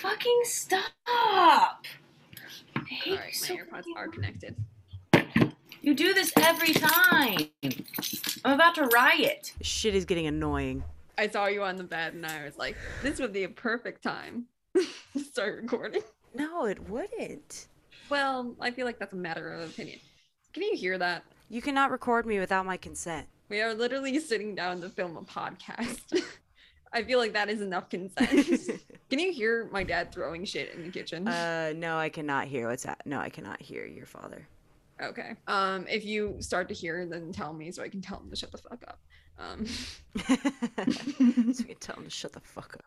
Fucking stop! I hate All you so my AirPods fucking are connected. You do this every time. I'm about to riot. Shit is getting annoying. I saw you on the bed, and I was like, "This would be a perfect time to start recording." No, it wouldn't. Well, I feel like that's a matter of opinion. Can you hear that? You cannot record me without my consent. We are literally sitting down to film a podcast. I feel like that is enough consent. Can you hear my dad throwing shit in the kitchen? uh, no, I cannot hear what's that. No, I cannot hear your father. okay. Um, if you start to hear, then tell me so I can tell him to shut the fuck up. Um, so you tell him to shut the fuck up.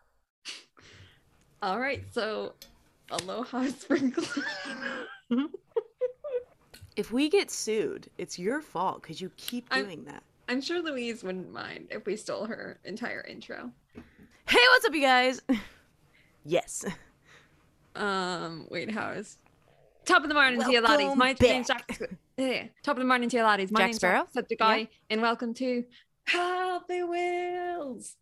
all right. So, aloha sprinkler. If we get sued, it's your fault because you keep I'm- doing that. I'm sure Louise wouldn't mind if we stole her entire intro. Hey, what's up, you guys? yes. Um, wait, how is top of the morning to you laddies? Welcome My name's back. Jack. Eh, top of the morning to you laddies. My Jack name's Sparrow? Jack Septiceye, and welcome to Happy Wheels.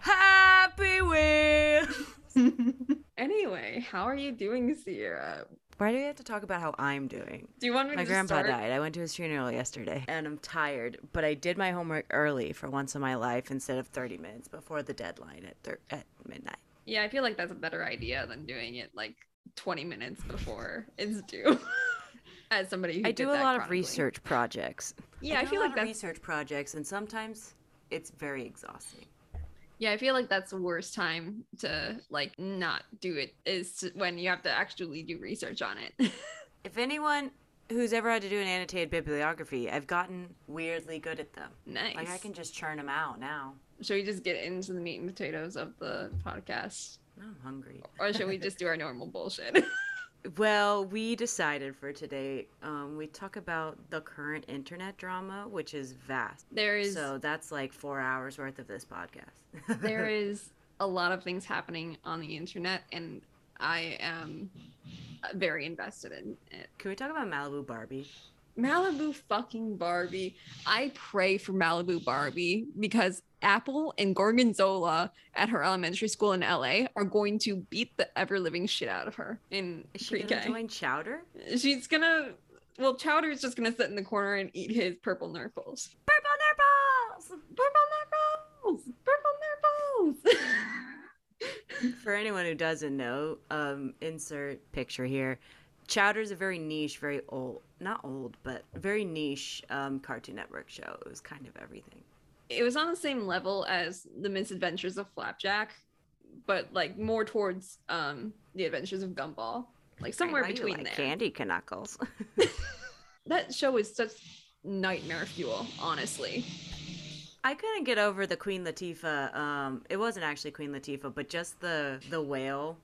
Happy Wheel. Anyway, how are you doing, Sierra? Why do we have to talk about how I'm doing? Do you want me My to grandpa start? died. I went to his funeral yesterday and I'm tired, but I did my homework early for once in my life instead of 30 minutes before the deadline at, thir- at midnight. Yeah, I feel like that's a better idea than doing it like 20 minutes before it's due. As somebody who I did do a that lot of research projects. Yeah, I, do feel a like of that's research projects and sometimes it's very exhausting. Yeah, I feel like that's the worst time to like not do it is when you have to actually do research on it. If anyone who's ever had to do an annotated bibliography, I've gotten weirdly good at them. nice. Like I can just churn them out now. Should we just get into the meat and potatoes of the podcast? I'm hungry. Or should we just do our normal bullshit? Well, we decided for today, um, we talk about the current internet drama, which is vast. there is So that's like four hours worth of this podcast. there is a lot of things happening on the internet and I am uh, very invested in it. Can we talk about Malibu Barbie? Malibu fucking Barbie. I pray for Malibu Barbie because Apple and Gorgonzola at her elementary school in LA are going to beat the ever living shit out of her in Is she pre-K. gonna join Chowder? She's gonna well, Chowder is just gonna sit in the corner and eat his purple Nurkles. Purple Nurples! Purple Nurkles! Purple Nurkles! For anyone who doesn't know, um, insert picture here. Chowder's a very niche, very old, not old, but very niche um, Cartoon Network show. It was kind of everything. it was on the same level as the misadventures of Flapjack, but like more towards um the adventures of Gumball. Like somewhere between like there. Candy Knuckles. That show is such nightmare fuel, honestly. I couldn't get over the Queen Latifah. Um, it wasn't actually Queen Latifah, but just the the whale.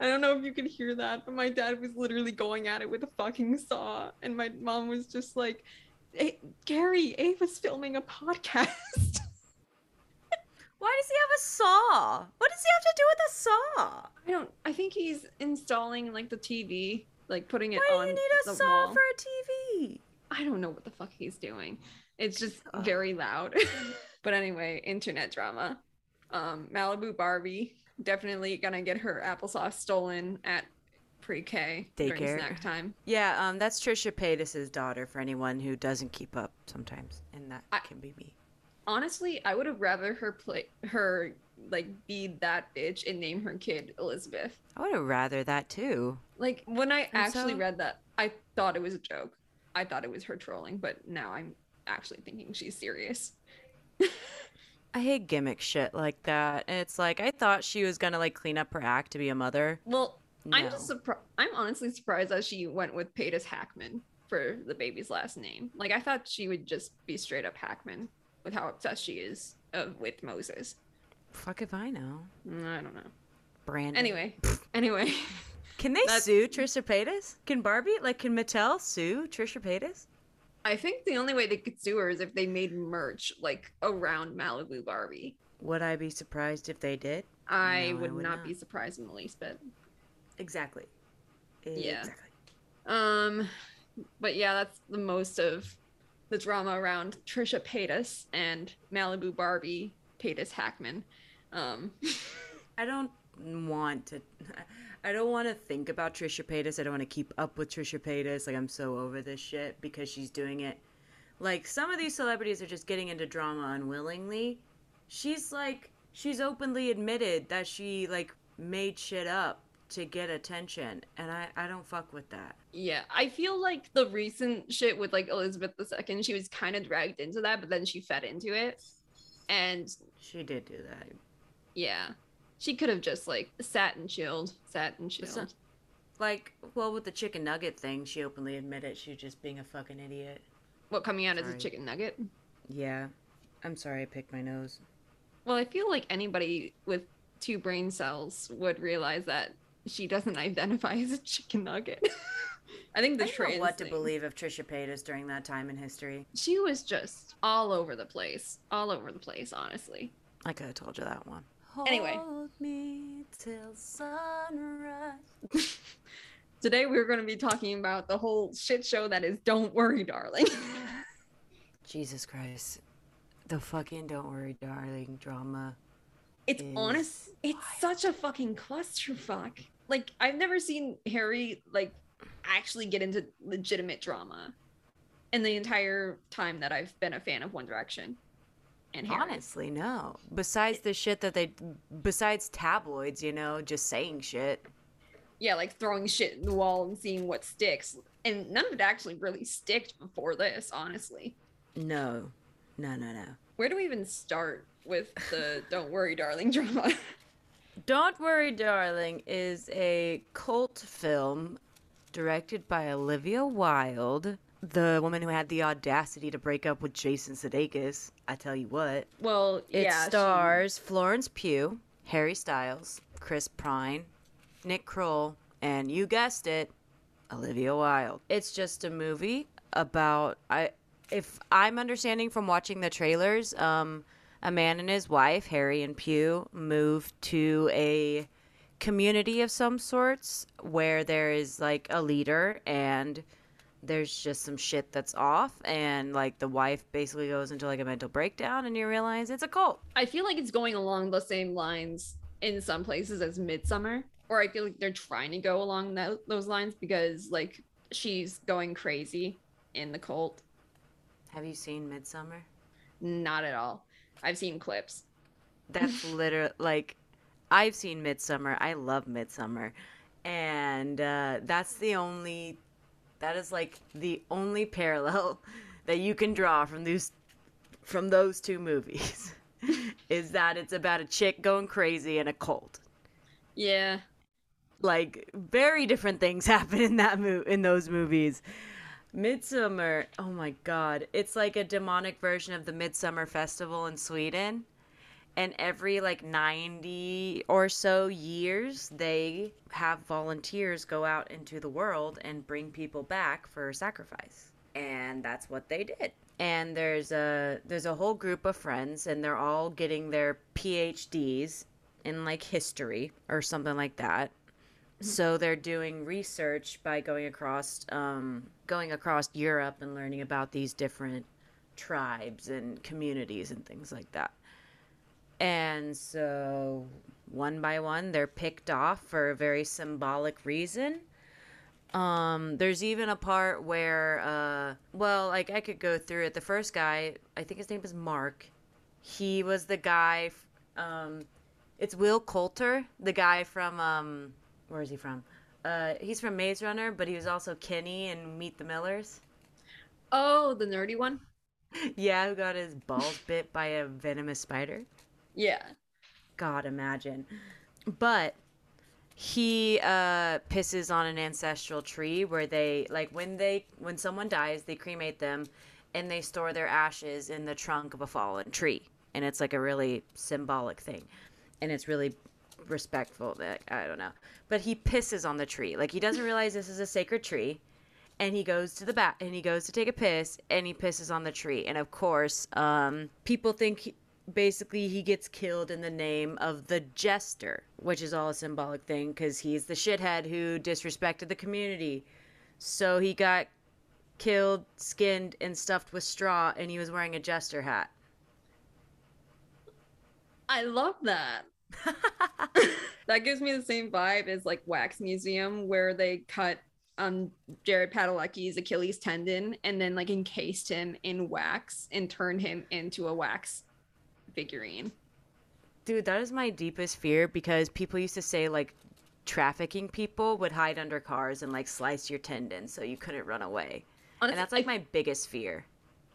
I don't know if you could hear that, but my dad was literally going at it with a fucking saw, and my mom was just like, hey, "Gary, Ava's filming a podcast." Why does he have a saw? What does he have to do with a saw? I don't. I think he's installing like the TV, like putting it Why on do you need a saw wall. for a TV? I don't know what the fuck he's doing. It's just very loud. but anyway, internet drama. Um, Malibu Barbie definitely gonna get her applesauce stolen at pre-K during Daycare. snack time. Yeah, um, that's Trisha Paytas's daughter. For anyone who doesn't keep up, sometimes, and that I- can be me. Honestly, I would have rather her play her like be that bitch and name her kid Elizabeth. I would have rather that too. Like when I actually so? read that, I thought it was a joke. I thought it was her trolling, but now I'm actually thinking she's serious. I hate gimmick shit like that. And it's like I thought she was gonna like clean up her act to be a mother. Well, I'm just surprised. I'm honestly surprised that she went with Paytas Hackman for the baby's last name. Like I thought she would just be straight up Hackman with how obsessed she is uh, with Moses. Fuck if I know. Mm, I don't know. Brandon. Anyway, anyway, Can they That's- sue Trisha Paytas? Can Barbie, like, can Mattel sue Trisha Paytas? I think the only way they could sue her is if they made merch like around Malibu Barbie. Would I be surprised if they did? I No, I would, would not, not. be surprised in the least bit. Exactly. Yeah. Exactly. Um, but yeah, that's the most of the drama around Trisha Paytas and Malibu Barbie Paytas Hackman. Um, I don't want to. I don't want to think about Trisha Paytas. I don't want to keep up with Trisha Paytas. Like I'm so over this shit because she's doing it. Like some of these celebrities are just getting into drama unwillingly. She's like she's openly admitted that she like made shit up to get attention and I I don't fuck with that. yeah, I feel like the recent shit with like Elizabeth II, she was kind of dragged into that, but then she fed into it. And She did do that. yeah, she could have just like sat and chilled, sat and chilled. some- Like, well, with the chicken nugget thing, she openly admitted she was just being a fucking idiot. What coming out as a chicken nugget? Yeah. I'm sorry I picked my nose. Well, I feel like anybody with two brain cells would realize that she doesn't identify as a chicken nugget. I think the I don't trans know what to believe of Trisha Paytas during that time in history. She was just all over the place, all over the place. Honestly, I could have told you that one. Anyway. Hold me till sunrise. today we're going to be talking about the whole shit show that is "Don't Worry, Darling." Jesus Christ. The fucking don't worry, darling drama. it's honest. It's such a fucking clusterfuck. Like I've never seen Harry like actually get into legitimate drama in the entire time that I've been a fan of One Direction. And Harry. Honestly, no. Besides the shit that they, besides tabloids, you know, just saying shit. yeah, like throwing shit in the wall and seeing what sticks. And none of it actually really sticked before this, honestly. No, no, no, no. Where do we even start with the Don't Worry, Darling drama? Don't Worry, Darling is a cult film directed by Olivia Wilde, the woman who had the audacity to break up with Jason Sudeikis. I tell you what. well, It yeah. she- stars Florence Pugh, Harry Styles, Chris Pine, Nick Kroll, and you guessed it, Olivia Wilde. It's just a movie about I if I'm understanding from watching the trailers, um a man and his wife, Harry and Pugh, move to a community of some sorts where there is like a leader and there's just some shit that's off and like the wife basically goes into like a mental breakdown and you realize it's a cult. I feel like it's going along the same lines in some places as Midsommar, or I feel like they're trying to go along tho- those lines because like she's going crazy in the cult. Have you seen Midsommar? Not at all. I've seen clips. That's literally like I've seen Midsommar. I love Midsommar. And uh, that's the only that is like the only parallel that you can draw from those from those two movies is that it's about a chick going crazy in a cult. Yeah. like very different things happen in that mo- in those movies. Midsommar, oh my god, it's like a demonic version of the Midsummer Festival in Sweden. And every like 90 or so years, they have volunteers go out into the world and bring people back for sacrifice. And that's what they did. And there's a there's a whole group of friends and they're all getting their PhDs in like history or something like that. So they're doing research by going across um, going across Europe and learning about these different tribes and communities and things like that. And so one by one they're picked off for a very symbolic reason. Um, there's even a part where uh, well, like I could go through it. The first guy, I think his name is Mark. He was the guy um, it's Will Poulter, the guy from um, where is he from? Uh, he's from Maze Runner, but he was also Kenny in Meet the Millers. Oh, the nerdy one? yeah, who got his balls bit by a venomous spider. Yeah. God, imagine. But he uh, pisses on an ancestral tree where they like when they when someone dies, they cremate them, and they store their ashes in the trunk of a fallen tree, and it's like a really symbolic thing, and it's really respectful. That I don't know, but he pisses on the tree. Like he doesn't realize this is a sacred tree. And he goes to the back and he goes to take a piss and he pisses on the tree. And of course, um, people think he, basically he gets killed in the name of the jester, which is all a symbolic thing because he's the shithead who disrespected the community. So he got killed, skinned, and stuffed with straw, and he was wearing a jester hat. I love that. that gives me the same vibe as like Wax Museum, where they cut um Jared Padalecki's Achilles tendon and then like encased him in wax and turned him into a wax figurine. Dude, that is my deepest fear because people used to say like trafficking people would hide under cars and like slice your tendons so you couldn't run away. Honestly, and that's like my biggest fear.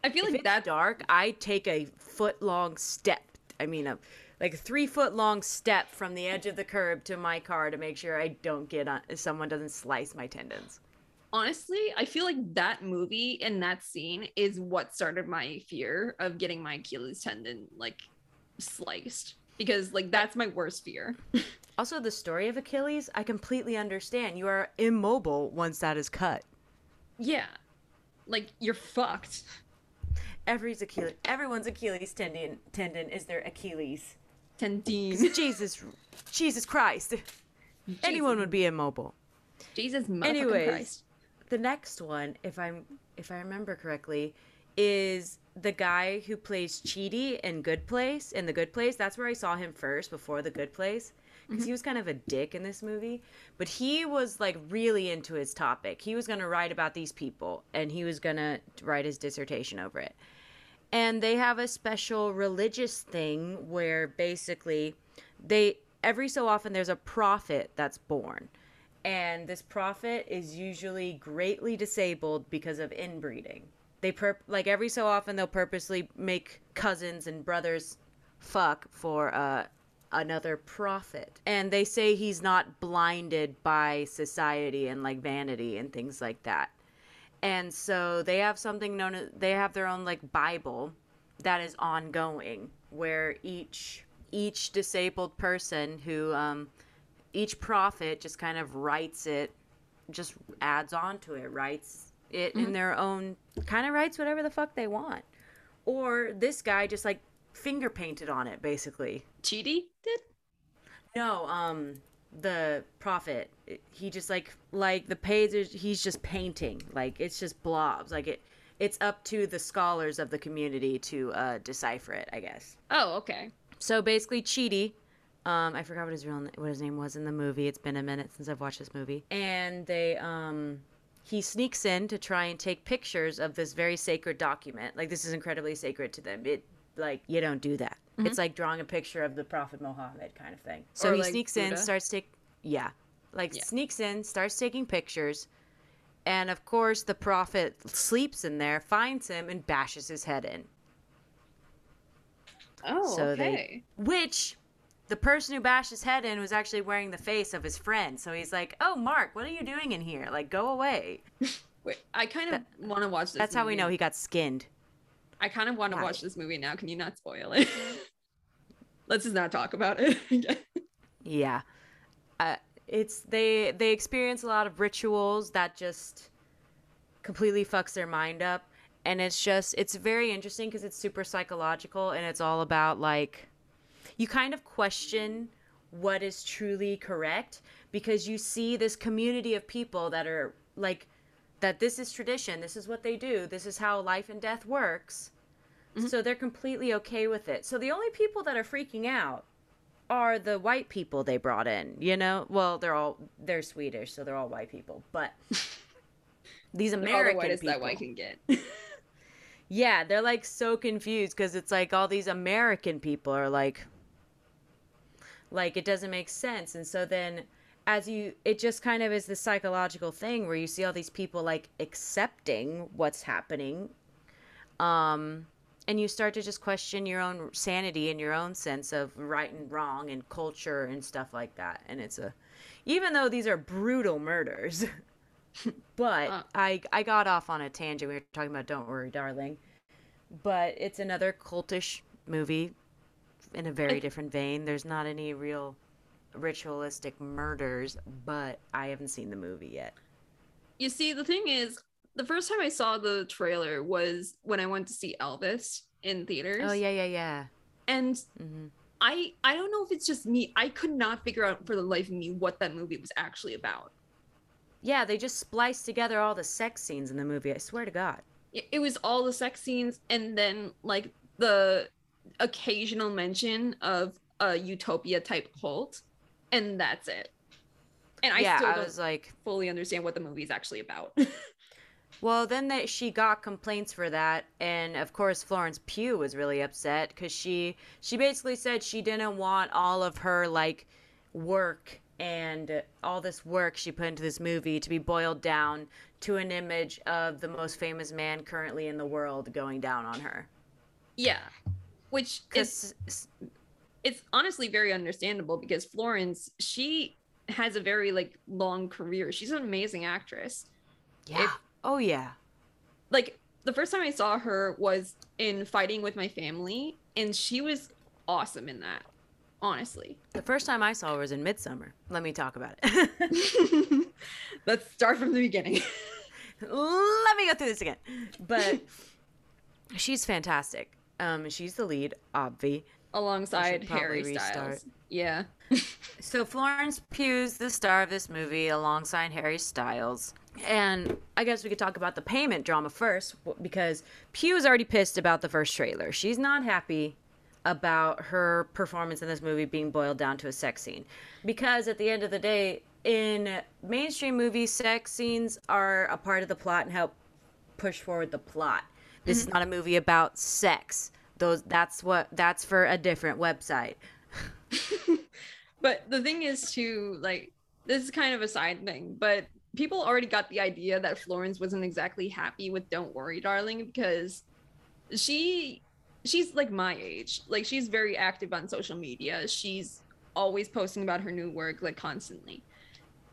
I feel if like that dark, I take a foot long step. I mean, a like a three foot long step from the edge of the curb to my car to make sure I don't get on. Someone doesn't slice my tendons. honestly, I feel like that movie and that scene is what started my fear of getting my Achilles tendon like sliced because like that's my worst fear. Also, the story of Achilles, I completely understand. You are immobile once that is cut. yeah. Like you're fucked. Every's Achilles, everyone's Achilles tendon tendon is their Achilles. Tendine. Jesus, Jesus Christ! Anyone would be immobile. Jesus Anyways, Christ. the next one, if I'm if I remember correctly, is the guy who plays Chidi in Good Place. In The Good Place, that's where I saw him first before The Good Place, because he mm-hmm. was kind of a dick in this movie. But he was like really into his topic. He was gonna write about these people, and he was gonna write his dissertation over it. And they have a special religious thing where basically they every so often there's a prophet that's born and this prophet is usually greatly disabled because of inbreeding. They like every so often they'll purposely make cousins and brothers fuck for uh another prophet. And they say he's not blinded by society and like vanity and things like that. And so they have something known as they have their own like Bible that is ongoing where each each disabled person who um each prophet just kind of writes it just adds on to it writes it in their own kind of writes whatever the fuck they want or this guy just like finger painted on it basically Chidi did? no um the prophet he just like like the pages he's just painting like it's just blobs like it it's up to the scholars of the community to uh decipher it i guess Oh, okay. so basically, Chidi, um, I forgot what his real what his name was in the movie. It's been a minute since I've watched this movie. And they, um, he sneaks in to try and take pictures of this very sacred document. Like this is incredibly sacred to them. It like you don't do that. Mm-hmm. It's like drawing a picture of the Prophet Muhammad kind of thing. So Or he like sneaks in, starts take yeah, like Yeah. sneaks in, starts taking pictures. And of course, the prophet sleeps in there, finds him, and bashes his head in. Oh, So they- okay. Which the person who bashed his head in was actually wearing the face of his friend. So he's like, "Oh, Mark, what are you doing in here? Like, go away." Wait, I kind of want to watch this. That's how we know he got skinned. I kind of want to watch this movie now. Can you not spoil it? Let's just not talk about it. Yeah, uh, it's they they experience a lot of rituals that just completely fucks their mind up, and it's just it's very interesting because it's super psychological and it's all about like you kind of question what is truly correct because you see this community of people that are like that this is tradition this is what they do this is how life and death works. Mm-hmm. So they're completely okay with it. So the only people that are freaking out are the white people they brought in you know? Well they're all they're swedish so they're all white people but these all the people that white can get. yeah, they're like so confused because it's like all these American people are like, like it doesn't make sense. And so then, as you, it just kind of is the psychological thing where you see all these people like accepting what's happening, um, and you start to just question your own sanity and your own sense of right and wrong and culture and stuff like that. And it's a, even though these are brutal murders. but Uh. I I got off on a tangent. We were talking about Don't Worry, Darling. But it's another cultish movie in a very different vein. There's not any real ritualistic murders, but I haven't seen the movie yet. you see, the thing is, the first time I saw the trailer was when I went to see Elvis in theaters. Oh yeah, yeah, yeah. And hmm I I don't know if it's just me. I could not figure out for the life of me what that movie was actually about. yeah, they just spliced together all the sex scenes in the movie. I swear to God. It was all the sex scenes and then like the occasional mention of a utopia type cult, and that's it. And I yeah, still I don't was like, fully understand what the movie's actually about. well, then that she got complaints for that, and of course Florence Pugh was really upset because she she basically said she didn't want all of her like work and all this work she put into this movie to be boiled down to an image of the most famous man currently in the world going down on her. yeah, which is it's honestly very understandable because Florence, she has a very like long career. She's an amazing actress. yeah, oh yeah, Like the first time I saw her was in Fighting with My Family, and she was awesome in that. Honestly. the first time I saw her was in Midsommar. Let me talk about it. Let's start from the beginning. Let me go through this again. But she's fantastic. Um, she's the lead, obvi. Alongside probably Harry Styles. Yeah. So Florence Pugh's the star of this movie alongside Harry Styles. And I guess we could talk about the payment drama first because Pugh is already pissed about the first trailer. She's not happy about her performance in this movie being boiled down to a sex scene. Because at the end of the day, in mainstream movies, sex scenes are a part of the plot and help push forward the plot. This is mm-hmm. not a movie about sex. Those that's what that's for a different website. But the thing is to like, this is kind of a side thing, but people already got the idea that Florence wasn't exactly happy with Don't Worry, Darling, because she she's like my age. Like she's very active on social media. She's always posting about her new work, like constantly.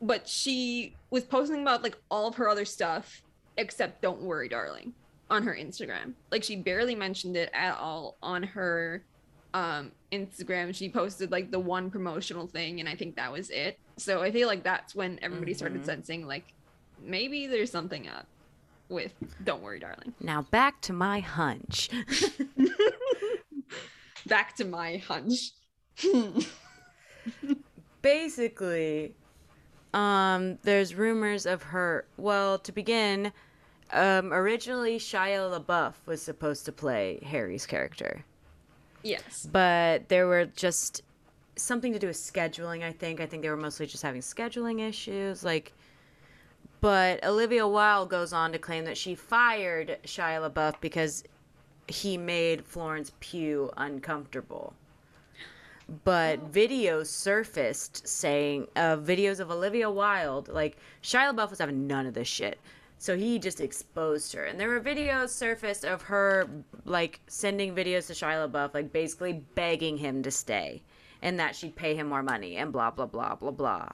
But she was posting about like all of her other stuff except Don't Worry, Darling on her Instagram. Like she barely mentioned it at all on her um Instagram. She posted like the one promotional thing and I think that was it. So I feel like that's when everybody started Mhm. sensing like maybe there's something up with Don't Worry Darling. Now back to my hunch. Back to my hunch. Basically, um, there's rumors of her. Well, to begin, um, originally Shia LaBeouf was supposed to play Harry's character, yes. but there were just something to do with scheduling. I think. I think they were mostly just having scheduling issues, like. But Olivia Wilde goes on to claim that she fired Shia LaBeouf because he made Florence Pugh uncomfortable. But videos surfaced saying uh, videos of Olivia Wilde, like Shia LaBeouf was having none of this shit, so he just exposed her. And there were videos surfaced of her like sending videos to Shia LaBeouf, like basically begging him to stay, and that she'd pay him more money, and blah blah blah blah blah.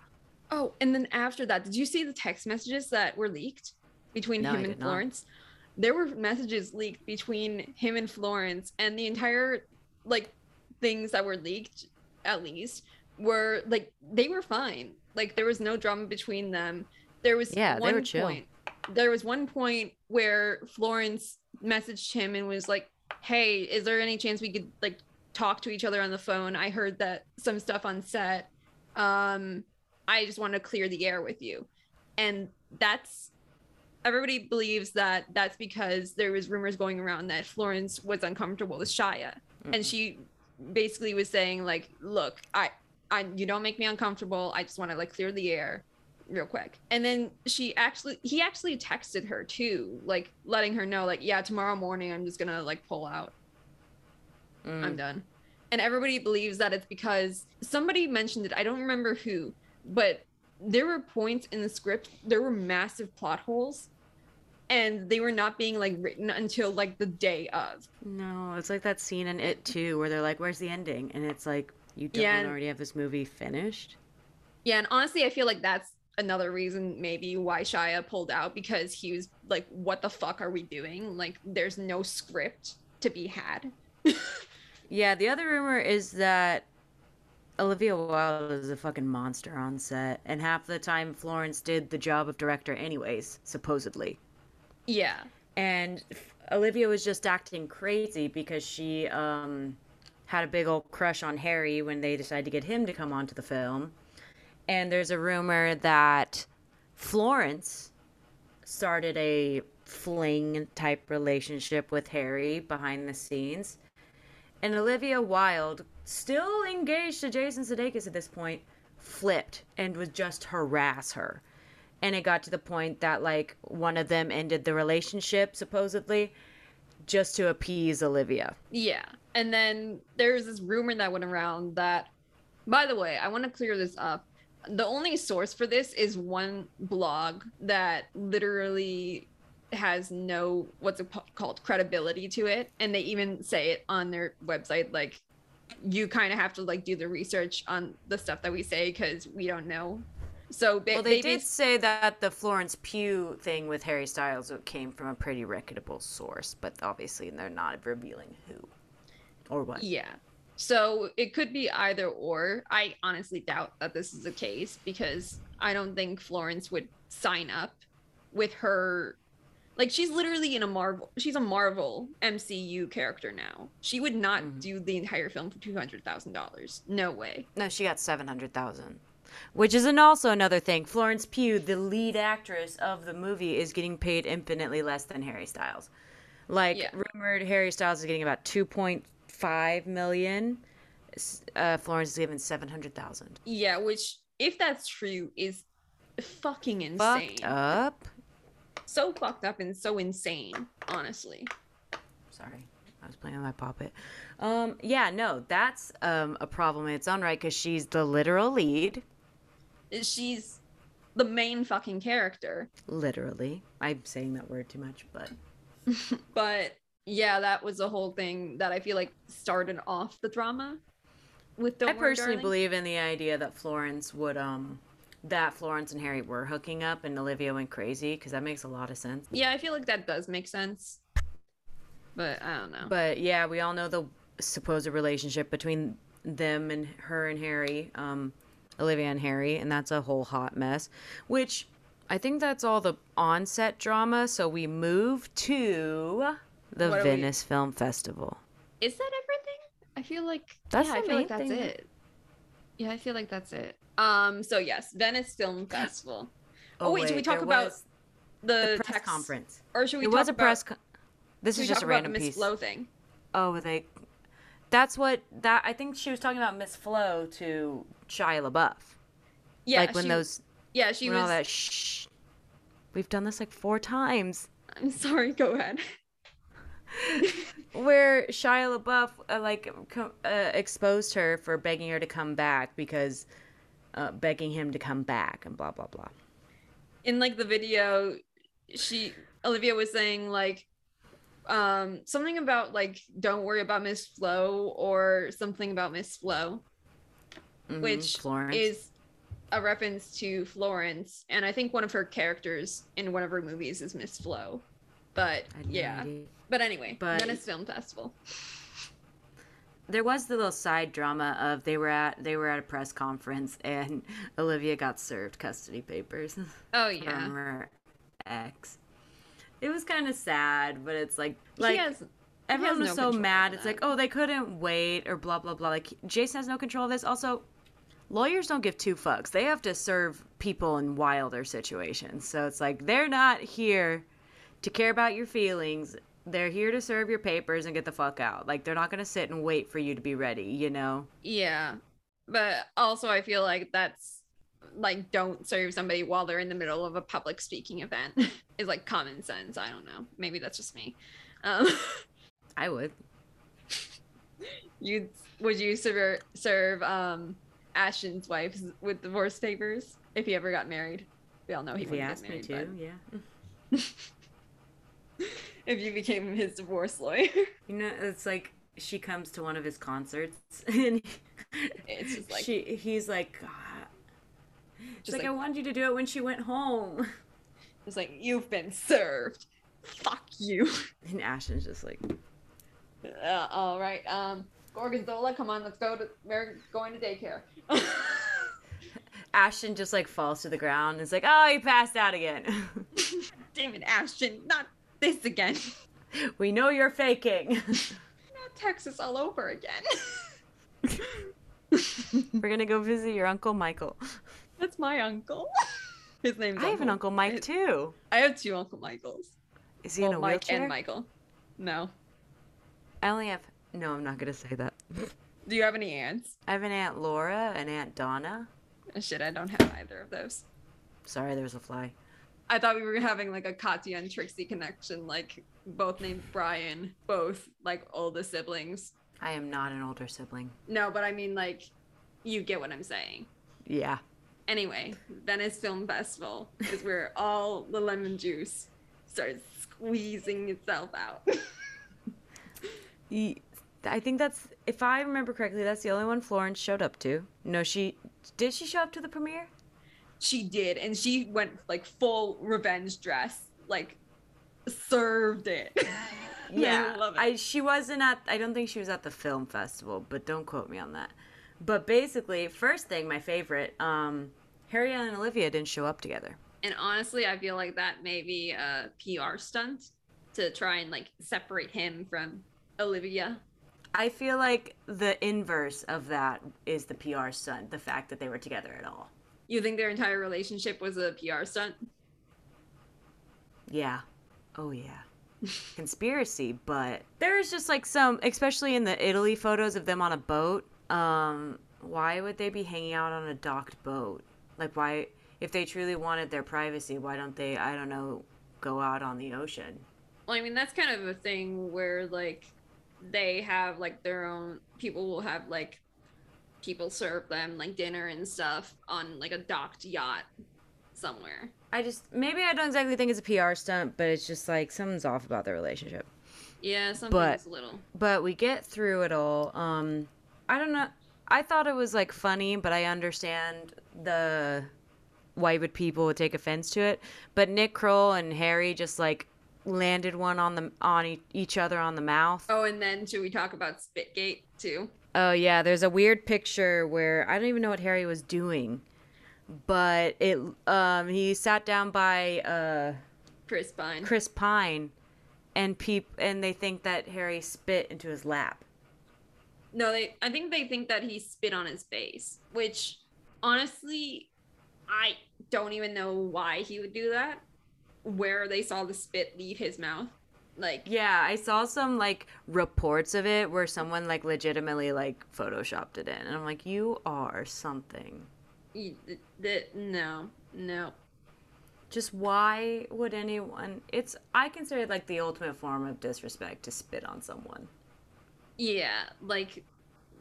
Oh, and then after that, did you see the text messages that were leaked between No, him and did not. Florence? There were messages leaked between him and Florence, and the entire like things that were leaked, at least, were like they were fine. Like there was no drama between them. There was Yeah, they were chill. point. There was one point where Florence messaged him and was like, "Hey, is there any chance we could like talk to each other on the phone? I heard that some stuff on set. Um, I just want to clear the air with you. And that's everybody believes that that's because there was rumors going around that Florence was uncomfortable with Shia. And she basically was saying like, look, I I you don't make me uncomfortable. I just want to like clear the air real quick. And then she actually he actually texted her too, like letting her know like, yeah, tomorrow morning I'm just going to like pull out. Mm. I'm done. And everybody believes that it's because somebody mentioned it. I don't remember who, but there were points in the script, there were massive plot holes, and they were not being like written until like the day of. No, it's like that scene in It too, where they're like, "Where's the ending?" And it's like, you don't Yeah, and- already have this movie finished. Yeah, and honestly, I feel like that's another reason maybe why Shia pulled out because he was like, "What the fuck are we doing? Like, there's no script to be had." Yeah, the other rumor is that Olivia Wilde is a fucking monster on set, and half the time Florence did the job of director anyways, supposedly. Yeah. And Olivia was just acting crazy because she um, had a big old crush on Harry when they decided to get him to come onto the film. And there's a rumor that Florence started a fling type relationship with Harry behind the scenes. And Olivia Wilde, still engaged to Jason Sudeikis at this point, flipped and would just harass her. And it got to the point that like one of them ended the relationship supposedly just to appease Olivia. Yeah. And then there's this rumor that went around that, by the way, I want to clear this up. The only source for this is one blog that literally has no, what's it called, credibility to it. And they even say it on their website like, you kind of have to like do the research on the stuff that we say because we don't know so ba- well, they did say that the Florence Pugh thing with Harry Styles came from a pretty reputable source, but obviously they're not revealing who or what. Yeah. So it could be either or. I honestly doubt that this is the case because I don't think Florence would sign up with her like she's literally in a Marvel she's a Marvel MCU character now. She would not mm-hmm. do the entire film for $200,000. No way. No, she got 700,000 which is an also another thing. Florence Pugh, the lead actress of the movie, is getting paid infinitely less than Harry Styles. Like yeah. rumored, Harry Styles is getting about two point five million. Uh, Florence is given seven hundred thousand. Yeah, which if that's true is fucking insane. Fucked up. So fucked up and so insane, honestly. Sorry. I was playing on my puppet. Um, yeah, no, that's um, a problem in its own right because she's the literal lead she's the main fucking character. Literally. I'm saying that word too much, but but yeah, that was the whole thing that I feel like started off the drama with Don't I personally believe in the idea that Florence would um that Florence and Harry were hooking up and Olivia went crazy because that makes a lot of sense. Yeah, I feel like that does make sense. But I don't know. But yeah, we all know the supposed relationship between them and her and Harry. Um Olivia and Harry, and that's a whole hot mess. Which I think that's all the onset drama. So we move to the Venice we... Film Festival. Is that everything? I feel like that's yeah, I feel like that's thing. it. Yeah, I feel like that's it. Um. So yes, Venice Film Festival. oh, oh wait, wait, should we talk about the, the press text? conference? Or should we? It was a about... press. Co- this is just a random piece. Miss Flo thing. Oh, they that's what that I think she was talking about Miss Flo to Shia LaBeouf. Yeah, like when she, those. Yeah, she was. All that shh. We've done this like four times. I'm sorry. Go ahead. Where Shia LaBeouf uh, like co- uh, exposed her for begging her to come back because uh, begging him to come back and blah blah blah. In like the video, she Olivia was saying like um something about like don't worry about miss flo or something about miss flo mm-hmm, which florence. is a reference to florence and i think one of her characters in one of her movies is miss flo but yeah but anyway but venice film festival there was the little side drama of they were at they were at a press conference and olivia got served custody papers oh yeah from her ex it was kind of sad, but it's like like has, everyone was no so mad. It's like, oh, they couldn't wait or blah blah blah. Like Jason has no control of this. Also, lawyers don't give two fucks. They have to serve people in wilder situations. So it's like they're not here to care about your feelings. They're here to serve your papers and get the fuck out. Like they're not going to sit and wait for you to be ready, you know? Yeah. But also I feel like that's like don't serve somebody while they're in the middle of a public speaking event is like common sense. I don't know. Maybe that's just me. Um, I would. You would you serve serve um, Ashton's wife with divorce papers if he ever got married? We all know he would asked married, me to. Yeah. if you became his divorce lawyer. You know, it's like she comes to one of his concerts and it's just like she he's like just like, like, I wanted you to do it when she went home. It's like you've been served. Fuck you. And Ashton's just like, uh, all right, um, Gorgonzola, come on, let's go to. We're going to daycare. Ashton just like falls to the ground. and It's like, oh, he passed out again. Damn it, Ashton, not this again. We know you're faking. not Texas all over again. We're gonna go visit your uncle Michael. That's my uncle. His name's I have an Uncle Mike It- too. I have two Uncle Michaels. Is he well, in a Mike wheelchair? and Michael. No. I only have. No, I'm not gonna say that. Do you have any aunts? I have an Aunt Laura and Aunt Donna. Shit, I don't have either of those. Sorry, there was a fly. I thought we were having like a Katya and Trixie connection, like both named Brian, both like older siblings. I am not an older sibling. No, but I mean like you get what I'm saying. Yeah. Anyway, Venice Film Festival is where all the lemon juice starts squeezing itself out. I think that's, if I remember correctly, that's the only one Florence showed up to. No, she did. She show up to the premiere. She did, and she went like full revenge dress, like served it. Yeah, I love it. I she wasn't at. I don't think she was at the film festival, but don't quote me on that. But basically, first thing, my favorite, um, Harry and Olivia didn't show up together. And honestly, I feel like that may be a PR stunt to try and like separate him from Olivia. I feel like the inverse of that is the PR stunt, the fact that they were together at all. You think their entire relationship was a PR stunt? Yeah. Oh yeah. Conspiracy, but there's just like some, especially in the Italy photos of them on a boat. Um, why would they be hanging out on a docked boat? Like, why, if they truly wanted their privacy, why don't they, I don't know, go out on the ocean? Well, I mean, that's kind of a thing where like they have like their own people will have like people serve them like dinner and stuff on like a docked yacht somewhere. I just, maybe I don't exactly think it's a PR stunt, but it's just like something's off about their relationship. Yeah, something's But- a little. but we get through it all. Um, I don't know. I thought it was like funny, but I understand the why would people would take offense to it. But Nick Kroll and Harry just like landed one on the on e- each other on the mouth. Oh, and then should we talk about Spitgate too? Oh yeah, there's a weird picture where I don't even know what Harry was doing, but it um he sat down by uh Chris Pine. Chris Pine, and peep and they think that Harry spit into his lap. No, they. I think they think that he spit on his face, which honestly, I don't even know why he would do that. Where they saw the spit leave his mouth, like Yeah, I saw some like reports of it where someone like legitimately like photoshopped it in, and I'm like, you are something. y- th- th- no, no. Just why would anyone? It's I consider it like the ultimate form of disrespect to spit on someone. Yeah, like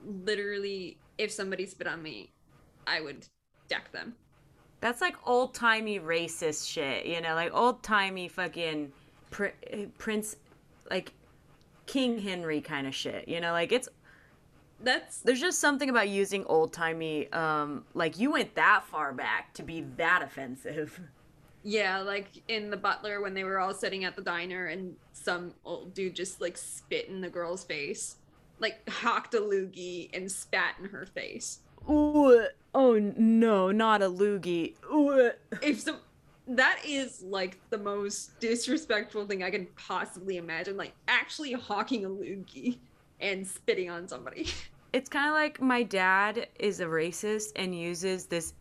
literally, if somebody spit on me, I would deck them. That's like old timey racist shit, you know, like old timey fucking pr- Prince, like King Henry kind of shit, you know, like it's That's there's just something about using old timey, um, like you went that far back to be that offensive. yeah, like in the Butler when they were all sitting at the diner and some old dude just like spit in the girl's face, like hawked a loogie and spat in her face. Ooh, oh no, not a loogie. Ooh. if some that is like the most disrespectful thing I can possibly imagine. Like actually hawking a loogie and spitting on somebody. It's kind of like my dad is a racist and uses this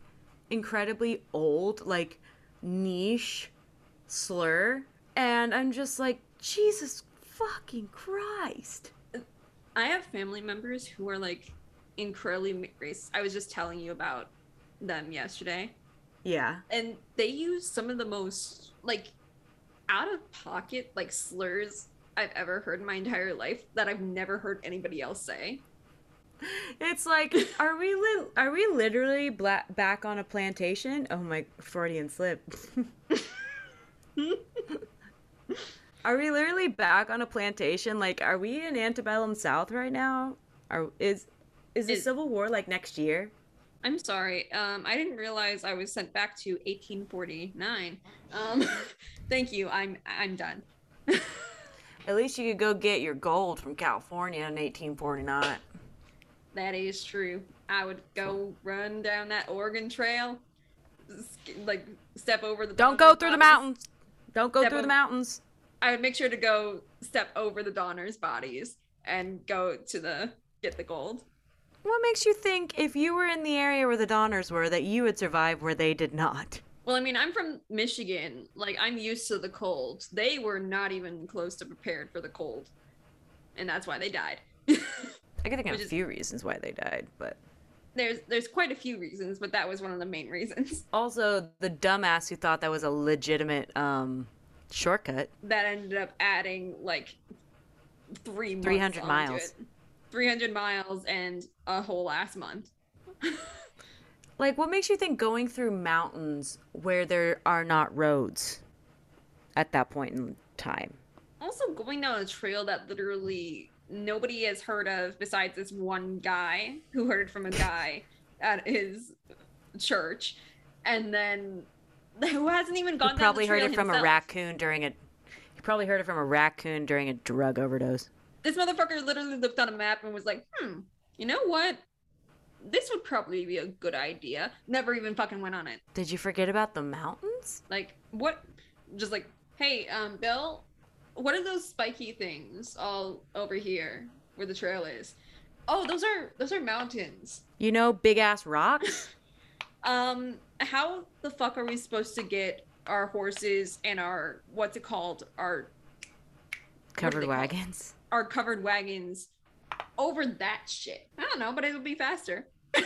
incredibly old, like niche slur, and I'm just like, Jesus fucking Christ. I have family members who are like incredibly racist. I was just telling you about them yesterday. Yeah. And they use some of the most like out of pocket like slurs I've ever heard in my entire life that I've never heard anybody else say. It's like, are we li- are we literally bla- back on a plantation? Oh my Freudian slip. are we literally back on a plantation? Like, are we in antebellum South right now? Are is is the Civil War like next year? I'm sorry. Um, I didn't realize I was sent back to 1849. Um, thank you. I'm I'm done. At least you could go get your gold from California in 1849. That is true. I would go run down that Oregon Trail, like step over the. Don't go through the mountains. Don't go Step through the mountains. I would make sure to go step over the Donner's bodies and go to the get the gold. What makes you think if you were in the area where the Donners were that you would survive where they did not? Well, I mean, I'm from Michigan. Like, I'm used to the cold. They were not even close to prepared for the cold. And that's why they died. I can think of a few reasons why they died, but there's there's quite a few reasons, but that was one of the main reasons. also the dumbass who thought that was a legitimate um shortcut. That ended up adding like three months 300 miles. it. 300 miles and a whole last month. Like, what makes you think going through mountains where there are not roads at that point in time? Also, going down a trail that literally nobody has heard of besides this one guy who heard it from a guy at his church, and then who hasn't even gone down probably heard it from a raccoon during a. You probably heard it from a raccoon during a drug overdose. This motherfucker literally looked on a map and was like, "Hmm, you know what? This would probably be a good idea." Never even fucking went on it. Did you forget about the mountains? Like, what? Just like, hey, um, Bill, what are those spiky things all over here where the trail is? Oh, those are those are mountains. You know, big ass rocks. Um, how the fuck are we supposed to get our horses and our what's it called our Covered wagons. called? Our covered wagons over that shit? I don't know, but it'll be faster.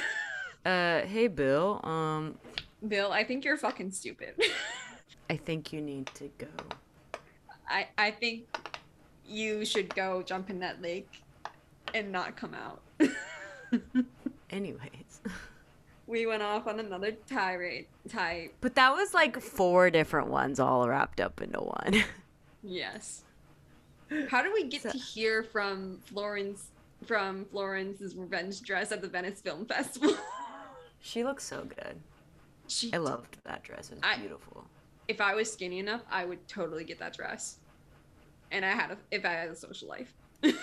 Uh, hey Bill. Um, Bill, I think you're fucking stupid. I think you need to go. I I think you should go jump in that lake and not come out. Anyways, we went off on another tirade. type. but that was like four different ones all wrapped up into one. yes. How do we get So- to hear from Florence from Florence's revenge dress at the Venice Film Festival? she looks so good. she, I loved that dress. It was I- beautiful. if I was skinny enough, I would totally get that dress. And I had a, if I had a social life.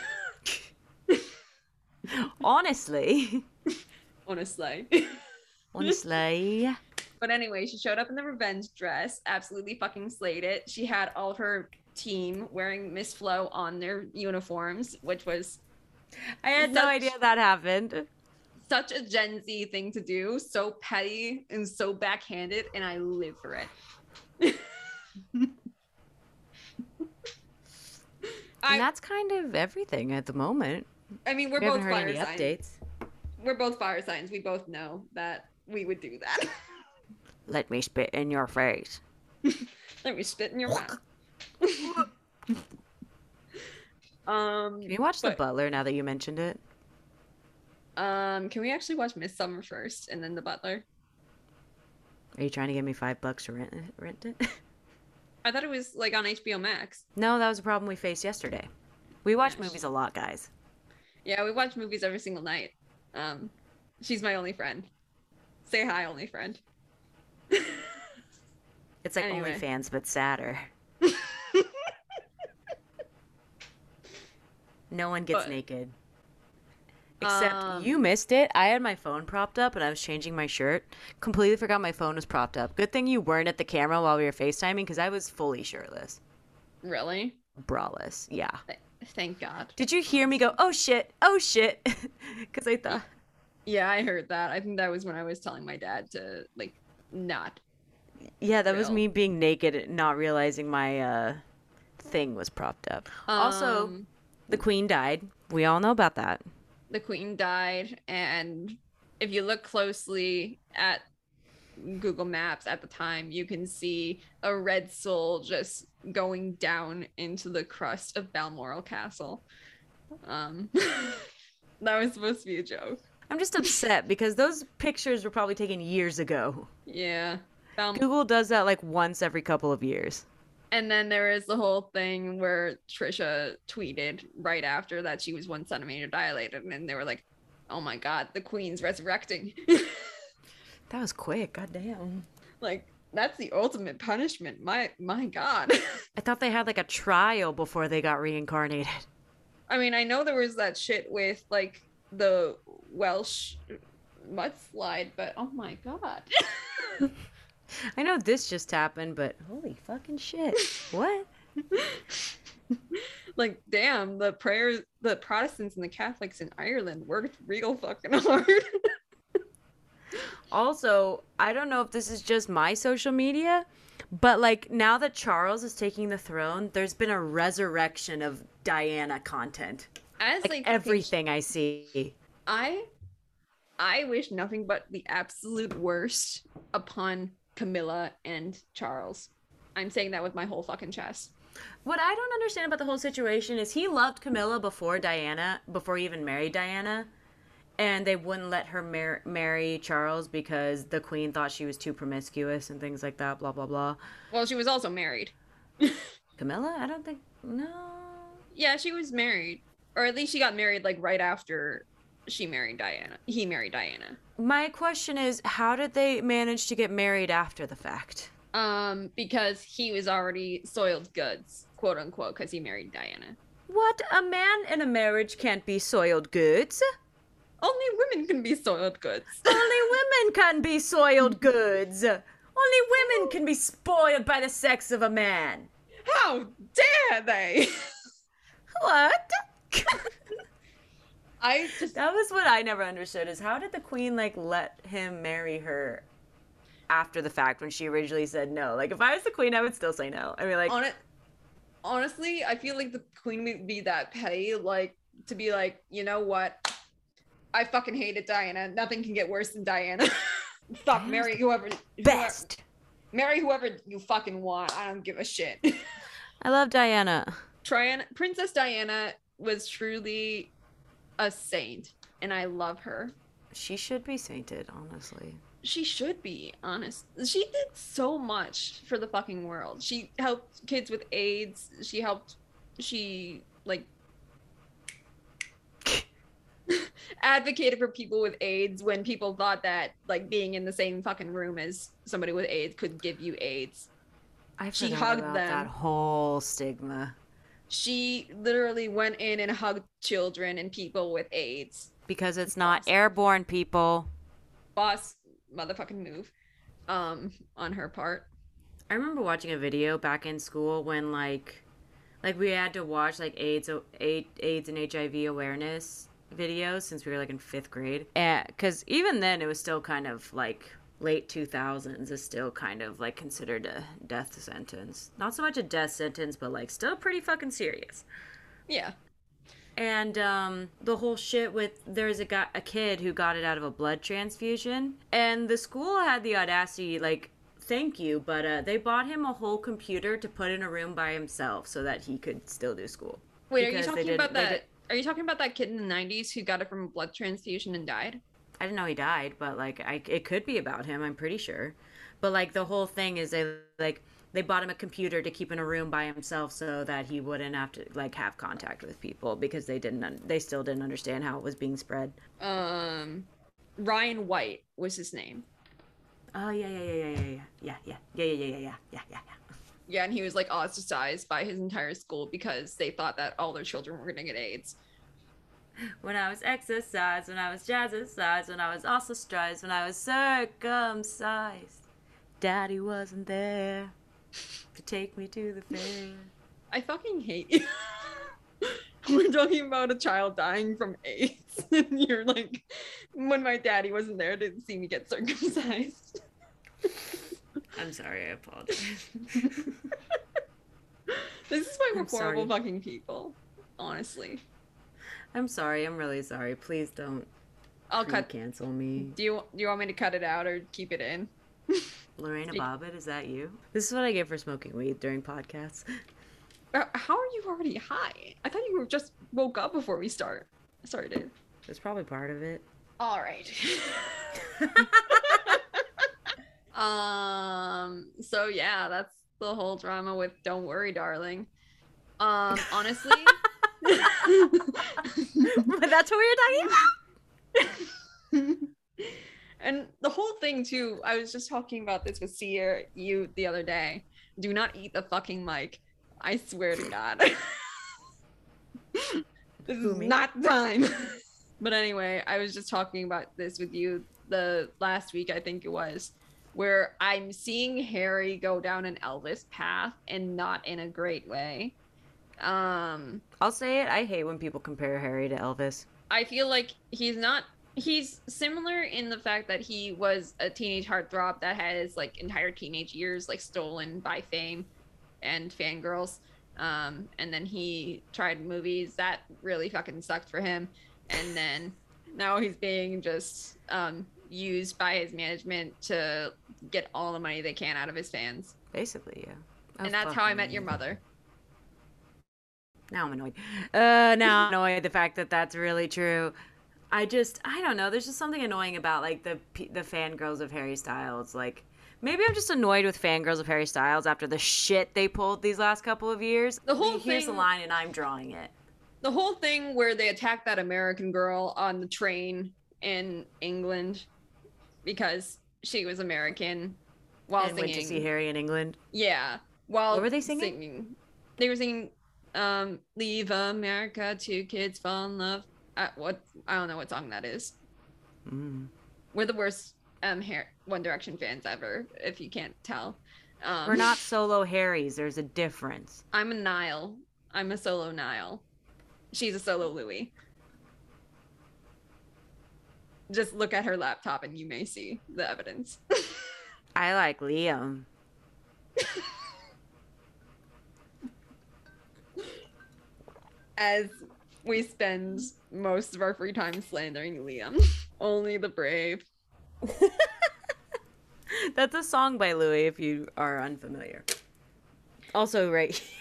Honestly, Honestly. honestly, But anyway, she showed up in the revenge dress, absolutely fucking slayed it. She had all of her team wearing Miss Flo on their uniforms, which was I had no idea that happened. such a Gen Z thing to do, so petty and so backhanded, and I live for it. And that's kind of everything at the moment. I mean, we're we both fire signs. updates. We're both fire signs. We both know that we would do that. Let me spit in your face. Let me spit in your mouth. um, Can you watch The Butler now that you mentioned it? um, can we actually watch Midsommar first and then The Butler? Are you trying to give me five bucks to rent it? Rent it? I thought it was like on HBO Max. no, that was a problem we faced yesterday. We watch movies a lot, guys. Yeah, we watch movies every single night. Um, she's my only friend. Say hi, only friend. It's like Anyway. OnlyFans, but sadder. No one gets But- naked. Except Um, you missed it. I had my phone propped up and I was changing my shirt. Completely forgot my phone was propped up. Good thing you weren't at the camera while we were FaceTiming because I was fully shirtless. Really? Braless. Yeah. Th- Thank God. Did you hear me go, oh shit, oh shit? Because I thought, Yeah, I heard that. I think that was when I was telling my dad to like not. yeah, that was me being naked and not realizing my uh, thing was propped up. also, Um, the queen died. We all know about that. the queen died, and if you look closely at Google Maps at the time, you can see a red soul just going down into the crust of Balmoral Castle. Um, that was supposed to be a joke. I'm just upset because those pictures were probably taken years ago. Yeah. Balm- Google does that like once every couple of years. And then there is the whole thing where Trisha tweeted right after that she was one centimeter dilated, and they were like, "Oh my god, the queen's resurrecting!" That was quick. God damn. like that's the ultimate punishment. My my god. I thought they had like a trial before they got reincarnated. I mean, I know there was that shit with like the Welsh mudslide, but oh my god. I know this just happened, but holy fucking shit. What? like damn, the prayers the Protestants and the Catholics in Ireland worked real fucking hard. Also, I don't know if this is just my social media, but like now that Charles is taking the throne, there's been a resurrection of Diana content. As Like like everything I see. I I wish nothing but the absolute worst upon Camilla and Charles. I'm saying that with my whole fucking chest. What I don't understand about the whole situation is he loved Camilla before Diana, before he even married Diana, and they wouldn't let her mar- marry Charles because the queen thought she was too promiscuous and things like that. Blah blah blah. Well, she was also married. Camilla, I don't think no. Yeah, she was married. Or at least she got married like right after she married Diana. He married Diana. My question is, how did they manage to get married after the fact? Um, because he was already soiled goods, quote unquote, because he married Diana. What? A man in a marriage can't be soiled goods. Only women can be soiled goods. Only women can be soiled goods. Only women can be spoiled by the sex of a man. How dare they? What? I just that was what I never understood is how did the queen like let him marry her after the fact when she originally said no? Like if I was the queen, I would still say no. I mean like. Honestly, I feel like the queen would be that petty, like to be like, you know what? I fucking hated Diana. Nothing can get worse than Diana. Fuck, marry whoever, whoever. best. Marry whoever you fucking want. I don't give a shit. I love Diana. Triana, Princess Diana was truly a saint, and I love her. She should be sainted, honestly. She should be honest. She did so much for the fucking world. She helped kids with AIDS. She helped. She like advocated for people with AIDS when people thought that like being in the same fucking room as somebody with AIDS could give you AIDS. I She hugged them. that whole stigma She literally went in and hugged children and people with AIDS. because it's not airborne people. Boss motherfucking move um on her part. I remember watching a video back in school when like like we had to watch like AIDS AIDS and HIV awareness videos since we were like in 5th grade. And cuz even then it was still kind of like late 2000s is still kind of like considered a death sentence. Not so much a death sentence but like still pretty fucking serious. Yeah. And um, the whole shit with there's a guy, a kid who got it out of a blood transfusion, and the school had the audacity, like, thank you, but uh, they bought him a whole computer to put in a room by himself so that he could still do school. Wait, are you talking about that? did- Are you talking about that kid in the '90s who got it from a blood transfusion and died? I didn't know he died, but like, I, it could be about him. I'm pretty sure. But like, the whole thing is they like they bought him a computer to keep in a room by himself so that he wouldn't have to like have contact with people because they didn't un- they still didn't understand how it was being spread. Um, Ryan White was his name. Oh yeah, yeah yeah yeah yeah yeah yeah yeah yeah yeah yeah yeah yeah yeah yeah yeah. Yeah, and he was like ostracized by his entire school because they thought that all their children were gonna get AIDS. When I was exercised, when I was jazzercised, when I was ostracized, when I was circumcised, Daddy wasn't there to take me to the fair. I fucking hate you. We're talking about a child dying from AIDS, and you're like, when my daddy wasn't there to see me get circumcised. I'm sorry, I apologize. This is why we're I'm horrible sorry. fucking people. Honestly, I'm sorry, I'm really sorry. Please don't I'll cut. cancel me. Do you do you want me to cut it out or keep it in? Lorena Bobbitt, is that you? This is what I get for smoking weed during podcasts. Uh, How are you already high? I thought you were just woke up before we start. Started. That's probably part of it. All right. um. So yeah, that's the whole drama with "Don't Worry, Darling." Um. Honestly. But that's what we were talking about? and the whole thing too. I was just talking about this with Seer you the other day. Do not eat the fucking mic. I swear to God. this is not time. but anyway, I was just talking about this with you the last week, I think it was, where I'm seeing Harry go down an Elvis path and not in a great way. Um, I'll say it. I hate when people compare Harry to Elvis. I feel like he's not he's similar in the fact that he was a teenage heartthrob that had his like entire teenage years like stolen by fame and fangirls. Um, and then he tried movies that really fucking sucked for him. And then now he's being just um, used by his management to get all the money they can out of his fans. Basically, yeah. Oh, and that's how I met your mother. Now I'm annoyed. Uh, now I'm annoyed the fact that that's really true. I just, I don't know. There's just something annoying about like the the fangirls of Harry Styles. Like, maybe I'm just annoyed with fangirls of Harry Styles after the shit they pulled these last couple of years. The whole here's the line, and I'm drawing it. the whole thing where they attacked that American girl on the train in England because she was American while and singing. went to see Harry in England. Yeah, while What were they singing? They were singing um "Leave America, Two Kids Fall in Love." Uh, what I don't know what song that is. Mm. We're the worst um hair One Direction fans ever, if you can't tell. Um, We're not solo Harrys. There's a difference. I'm a Niall. I'm a solo Niall. She's a solo Louis. Just look at her laptop and you may see the evidence. I like Liam. As we spend most of our free time slandering Liam. Only the brave. That's a song by Louis, if you are unfamiliar. Also, right here.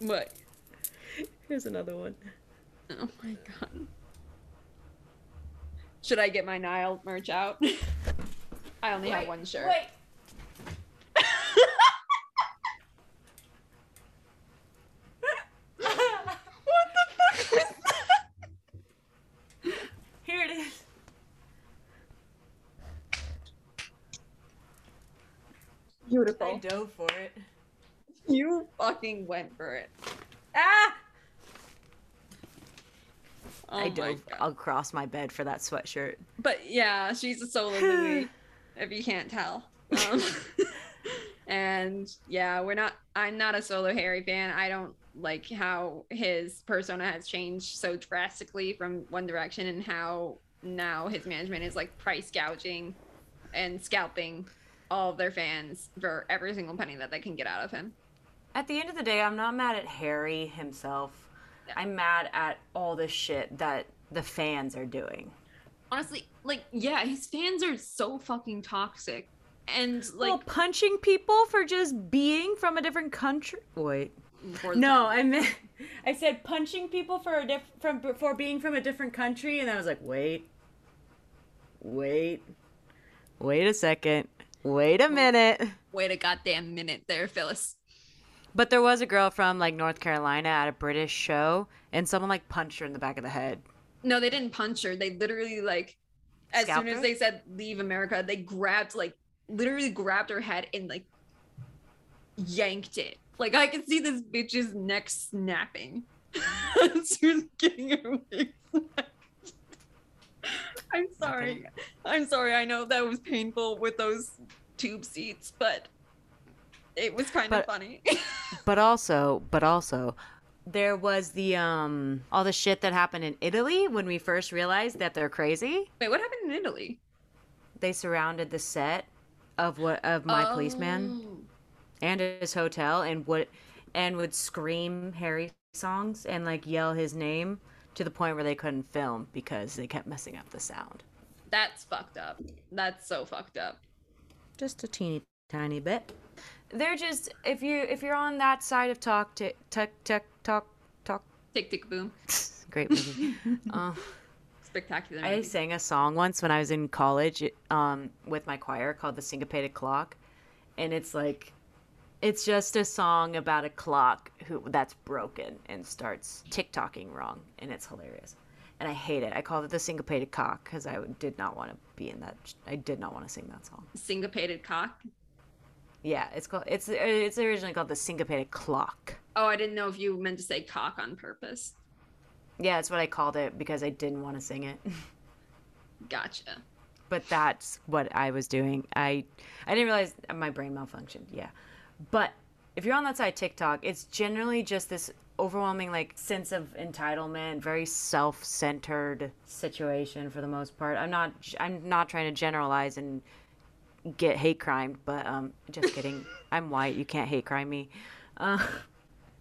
What? Here's another one. Oh my god. Should I get my Niall merch out? I only have one shirt. what the fuck was that? Here it is. Beautiful. dove for it. You fucking went for it. Ah! Oh I my dove God. across my bed for that sweatshirt. But yeah, she's a solo Louis, if you can't tell. Um, and yeah, we're not. I'm not a solo Harry fan. I don't like how his persona has changed so drastically from One Direction, and how now his management is like price gouging and scalping all of their fans for every single penny that they can get out of him. At the end of the day, I'm not mad at Harry himself. I'm mad at all the shit that the fans are doing. Honestly, like yeah, his fans are so fucking toxic, and like well, punching people for just being from a different country. Wait. No, I meant I said punching people for a diff- from for being from a different country, and I was like, wait, wait, wait a second, wait a minute. wait a goddamn minute there, Phyllis. But there was a girl from like North Carolina at a British show, and someone like punched her in the back of the head. No, they didn't punch her. They literally like as Scalped soon as her? they said leave America, they grabbed like literally grabbed her head and like yanked it. Like I could see this bitch's neck snapping she was getting her wig snapped. I'm sorry. I'm sorry. I know that was painful with those tube seats, but it was kind of funny. But also, but also, there was the um all the shit that happened in Italy when we first realized that they're crazy. Wait, what happened in Italy? They surrounded the set of what of my policeman. Oh. and his hotel and would and would scream Harry songs and like yell his name to the point where they couldn't film because they kept messing up the sound. That's fucked up. That's so fucked up. Just a teeny tiny bit. They're just if you if you're on that side of talk to tuck tuck talk talk Tick tick boom. great movie. uh, Spectacular. I sang a song once when I was in college um, with my choir called the Syncopated Clock, and it's like, it's just a song about a clock who that's broken and starts tick tocking wrong, and it's hilarious, and I hate it. I called it the Syncopated Cock because I did not want to be in that. I did not want to sing that song. Syncopated cock. Yeah, it's called. It's it's originally called the Syncopated Clock. Oh, I didn't know if you meant to say cock on purpose. Yeah, that's what I called it because I didn't want to sing it. Gotcha. but that's what I was doing. I I didn't realize my brain malfunctioned. Yeah, but if you're on that side TikTok, it's generally just this overwhelming like sense of entitlement, very self-centered situation for the most part. I'm not I'm not trying to generalize and get hate crime, but um just kidding. I'm white, you can't hate crime me. Uh,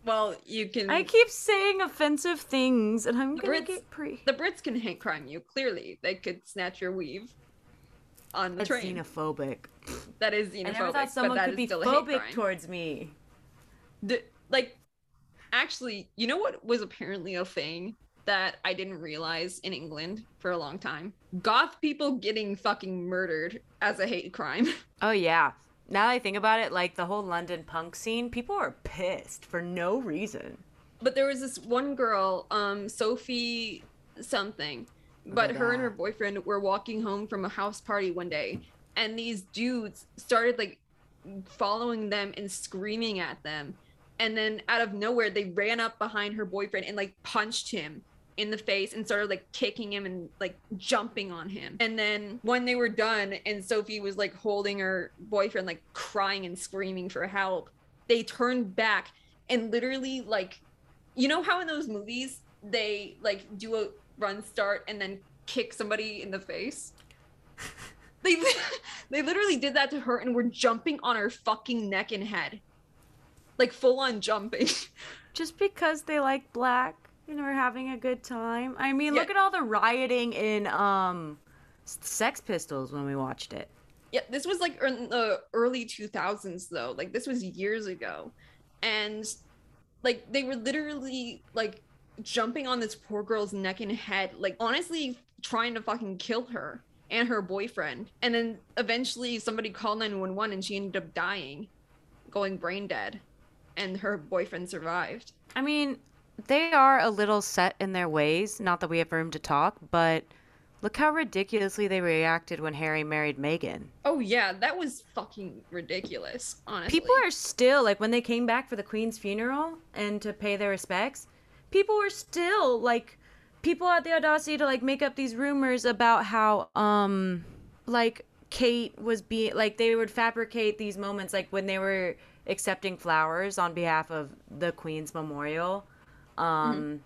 Well, you can. I keep saying offensive things and I'm The going to Brits- get pre the Brits can hate crime you. Clearly, they could snatch your weave on the That's train. xenophobic. that is xenophobic. I never thought someone could be still phobic towards me. The- like, actually, you know what was apparently a thing that I didn't realize in England for a long time? Goth people getting fucking murdered as a hate crime. Oh yeah. Now that I think about it, like the whole London punk scene, people are pissed for no reason. but there was this one girl, um, Sophie something, Oh but her and her boyfriend were walking home from a house party one day, and these dudes started like following them and screaming at them, and then out of nowhere they ran up behind her boyfriend and like punched him in the face and started like kicking him and like jumping on him. And then when they were done and Sophie was like holding her boyfriend like crying and screaming for help, they turned back and literally like you know how in those movies they like do a run start and then kick somebody in the face? They they literally did that to her and were jumping on her fucking neck and head. Like full on jumping. Just because they like black and we're having a good time. I mean, Yeah. look at all the rioting in um Sex Pistols when we watched it. Yeah, this was like in the early 2000s though. Like this was years ago. And like they were literally like jumping on this poor girl's neck and head, like honestly trying to fucking kill her and her boyfriend. And then eventually somebody called 911 and she ended up dying, going brain dead. And her boyfriend survived. I mean, they are a little set in their ways, not that we have room to talk, but look how ridiculously they reacted when Harry married Meghan. Oh yeah, that was fucking ridiculous, honestly. People are still like when they came back for the queen's funeral and to pay their respects people were still like people had the audacity to like make up these rumors about how um like kate was being like they would fabricate these moments like when they were accepting flowers on behalf of the queen's memorial um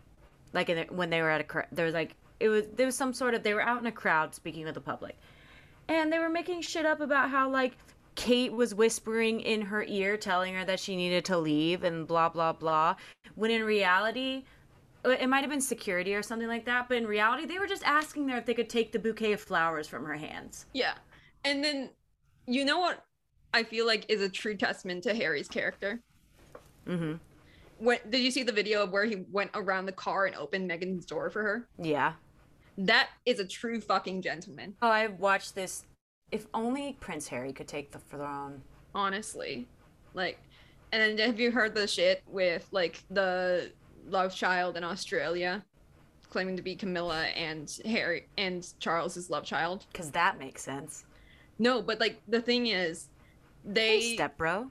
like in the, when they were at a cr- there was like it was there was some sort of they were out in a crowd speaking with the public. And they were making shit up about how like Kate was whispering in her ear telling her that she needed to leave and blah blah blah when in reality it might have been security or something like that but in reality they were just asking her if they could take the bouquet of flowers from her hands Yeah. And then you know what I feel like is a true testament to Harry's character? mhm When did you see the video of where he went around the car and opened Meghan's door for her? yeah That is a true fucking gentleman, oh i watched this if only prince harry could take the throne honestly. Like and then have you heard the shit with like the love child in Australia claiming to be Camilla and Harry and Charles's love child? because that makes sense No, but like the thing is they hey step bro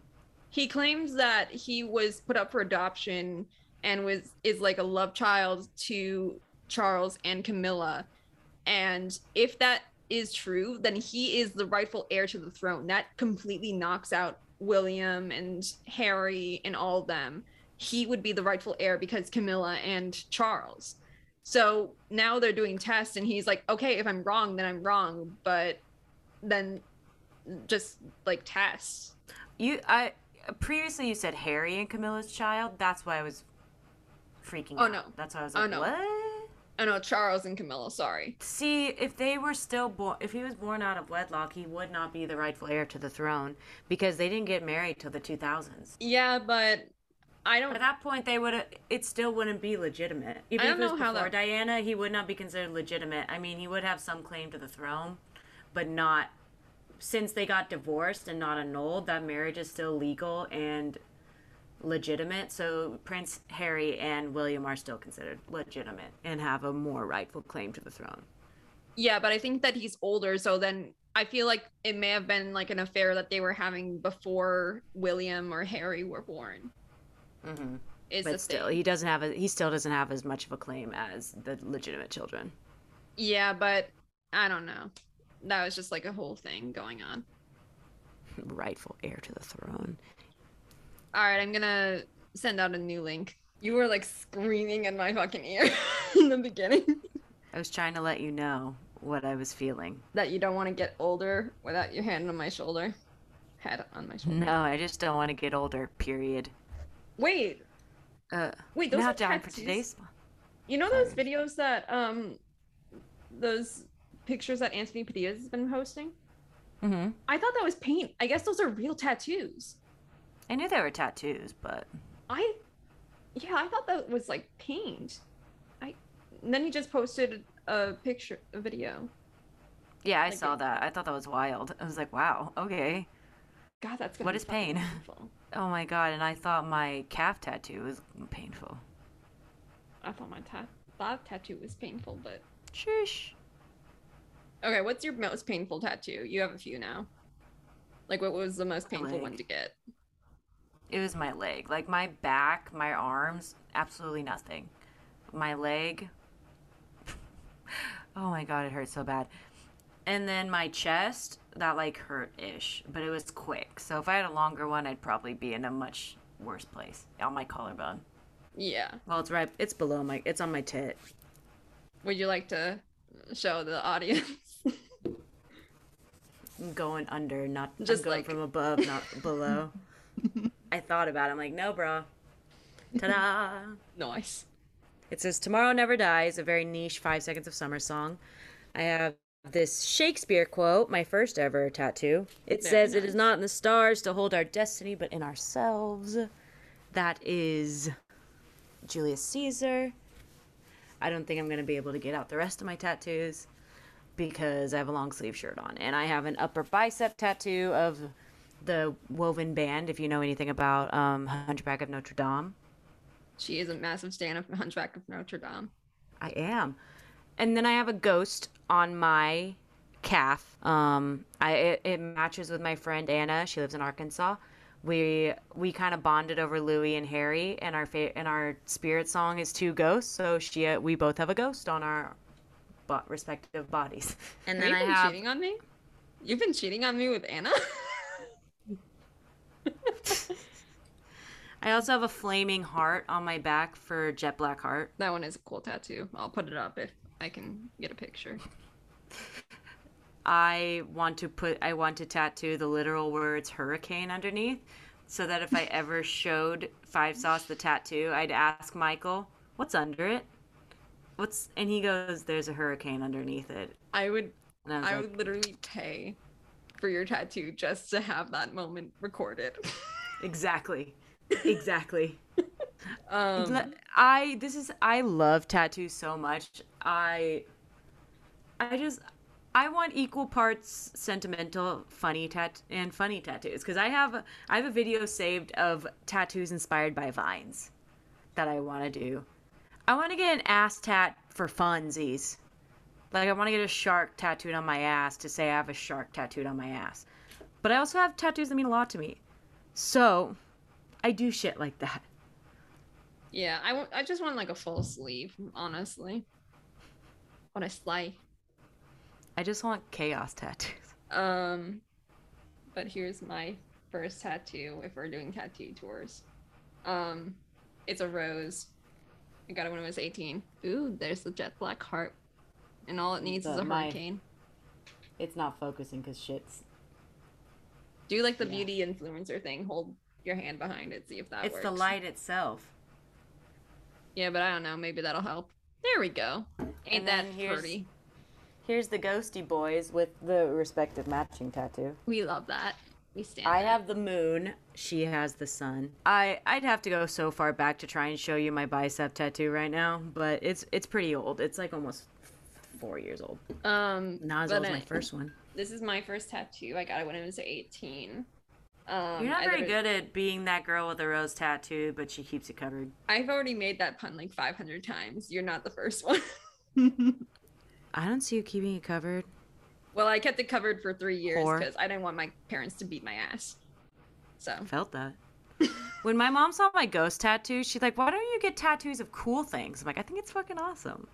he claims that he was put up for adoption and was is like a love child to Charles and Camilla. And if that is true, then he is the rightful heir to the throne. That completely knocks out William and Harry and all of them. He would be the rightful heir because Camilla and Charles. So now they're doing tests and he's like, "Okay, if I'm wrong, then I'm wrong, but then just like tests." you i previously you said harry and camilla's child that's why i was freaking out. Oh, out no. that's why i was like, Oh, like no. what oh, I know Charles and Camilla. Sorry. See, if they were still born, if he was born out of wedlock, he would not be the rightful heir to the throne because they didn't get married till the 2000s. Yeah, but I don't. at that point, they would it still wouldn't be legitimate. Even I if don't it was know how before that- Diana, he would not be considered legitimate. I mean, he would have some claim to the throne, but not since they got divorced and not annulled. That marriage is still legal and legitimate. So Prince Harry and William are still considered legitimate and have a more rightful claim to the throne. Yeah, but I think that he's older, so then I feel like it may have been like an affair that they were having before William or Harry were born. Mm-hmm. Is but still thing. he doesn't have a, he still doesn't have as much of a claim as the legitimate children Yeah, but I don't know. That was just like a whole thing going on. rightful heir to the throne All right, I'm gonna send out a new link. You were like screaming in my fucking ear in the beginning I was trying to let you know what I was feeling. that you don't want to get older without your hand on my shoulder. Head on my shoulder. No, I just don't want to get older. Period. Wait, Uh, wait, those now are down for tattoos? today's. You know those videos that um, those pictures that Anthony Padilla has been posting? Mm-hmm. I thought that was paint. I guess those are real tattoos. I knew they were tattoos, but I, yeah, I thought that was like paint. I, and then he just posted a picture, a video. yeah, I Like saw it- that. I thought that was wild. I was like, wow, okay. God, that's gonna What be is pain? painful. Oh my god, and I thought my calf tattoo was painful. I thought my tat that tattoo was painful, but Shush. okay. What's your most painful tattoo? You have a few now. Like, what was the most painful one to get? It was my leg. Like my back, my arms, absolutely nothing. My leg. Oh my god, it hurt so bad. And then my chest, that like hurt ish, but it was quick. So if I had a longer one, I'd probably be in a much worse place on my collarbone. Yeah. Well, it's right. It's below my. It's on my tit. Would you like to show the audience? I'm going under, not Just just going like- from above, not below. I thought about it. I'm like, no, bro. Ta-da! nice. It says "Tomorrow Never Dies," a very niche Five Seconds of Summer song. I have this Shakespeare quote, my first ever tattoo. It Very says, "It nice. is not in the stars to hold our destiny, but in ourselves." That is Julius Caesar. I don't think I'm gonna be able to get out the rest of my tattoos because I have a long sleeve shirt on, and I have an upper bicep tattoo of the Woven Band. If you know anything about um, Hunchback of Notre Dame. She is a massive stan of Hunchback of Notre Dame. I am. And then I have a ghost on my calf. Um, I it, it matches with my friend Anna. She lives in Arkansas. We we kind of bonded over Louis and Harry, and our fa- and our spirit song is two ghosts. So she uh, we both have a ghost on our bo- respective bodies. And Have then you I been have cheating on me? You've been cheating on me with Anna? I also have a flaming heart on my back for Jet Black Heart. that one is a cool tattoo. I'll put it up if I can get a picture. I want to put I want to tattoo the literal words hurricane underneath so that if I ever showed Five Sauce the tattoo, I'd ask Michael, "What's under it?" What's and he goes, "There's a hurricane underneath it." I would I I like, would literally pay for your tattoo just to have that moment recorded. "Exactly. Exactly." Um I this is I love tattoos so much. I I just I want equal parts sentimental, funny tat and funny tattoos because I have I have a video saved of tattoos inspired by vines that I want to do. I want to get an ass tat for funsies. Like I want to get a shark tattooed on my ass to say I have a shark tattooed on my ass. But I also have tattoos that mean a lot to me. So, I do shit like that. Yeah, I want I just want like a full sleeve, honestly. What a slay. I just want chaos tattoos. Um but here's my first tattoo if we're doing tattoo tours. Um it's a rose. I got it when I was 18. Ooh, there's the jet black heart. And all it needs is a my- hurricane. It's not focusing because shit's. Do like the Yeah. beauty influencer thing. Hold your hand behind it, see if that It's works. the light itself. Yeah, but I don't know. Maybe that'll help. There we go. Ain't that here's- pretty? Here's the ghosty boys with the respective matching tattoo. We love that. We stand. I have the moon. She has the sun. I I'd have to go so far back to try and show you my bicep tattoo right now, but it's it's pretty old. It's like almost four years old. Um, Not as but old as my first one. This is my first tattoo. I got it when I was 18. Um, You're not very good at being that girl with a rose tattoo, but she keeps it covered. I've already made that pun like 500 times. You're not the first one. I don't see you keeping it covered. well, I kept it covered for three years because I didn't want my parents to beat my ass. So I Felt that. when my mom saw my ghost tattoo, she's like, "Why don't you get tattoos of cool things?" I'm like, "I think it's fucking awesome."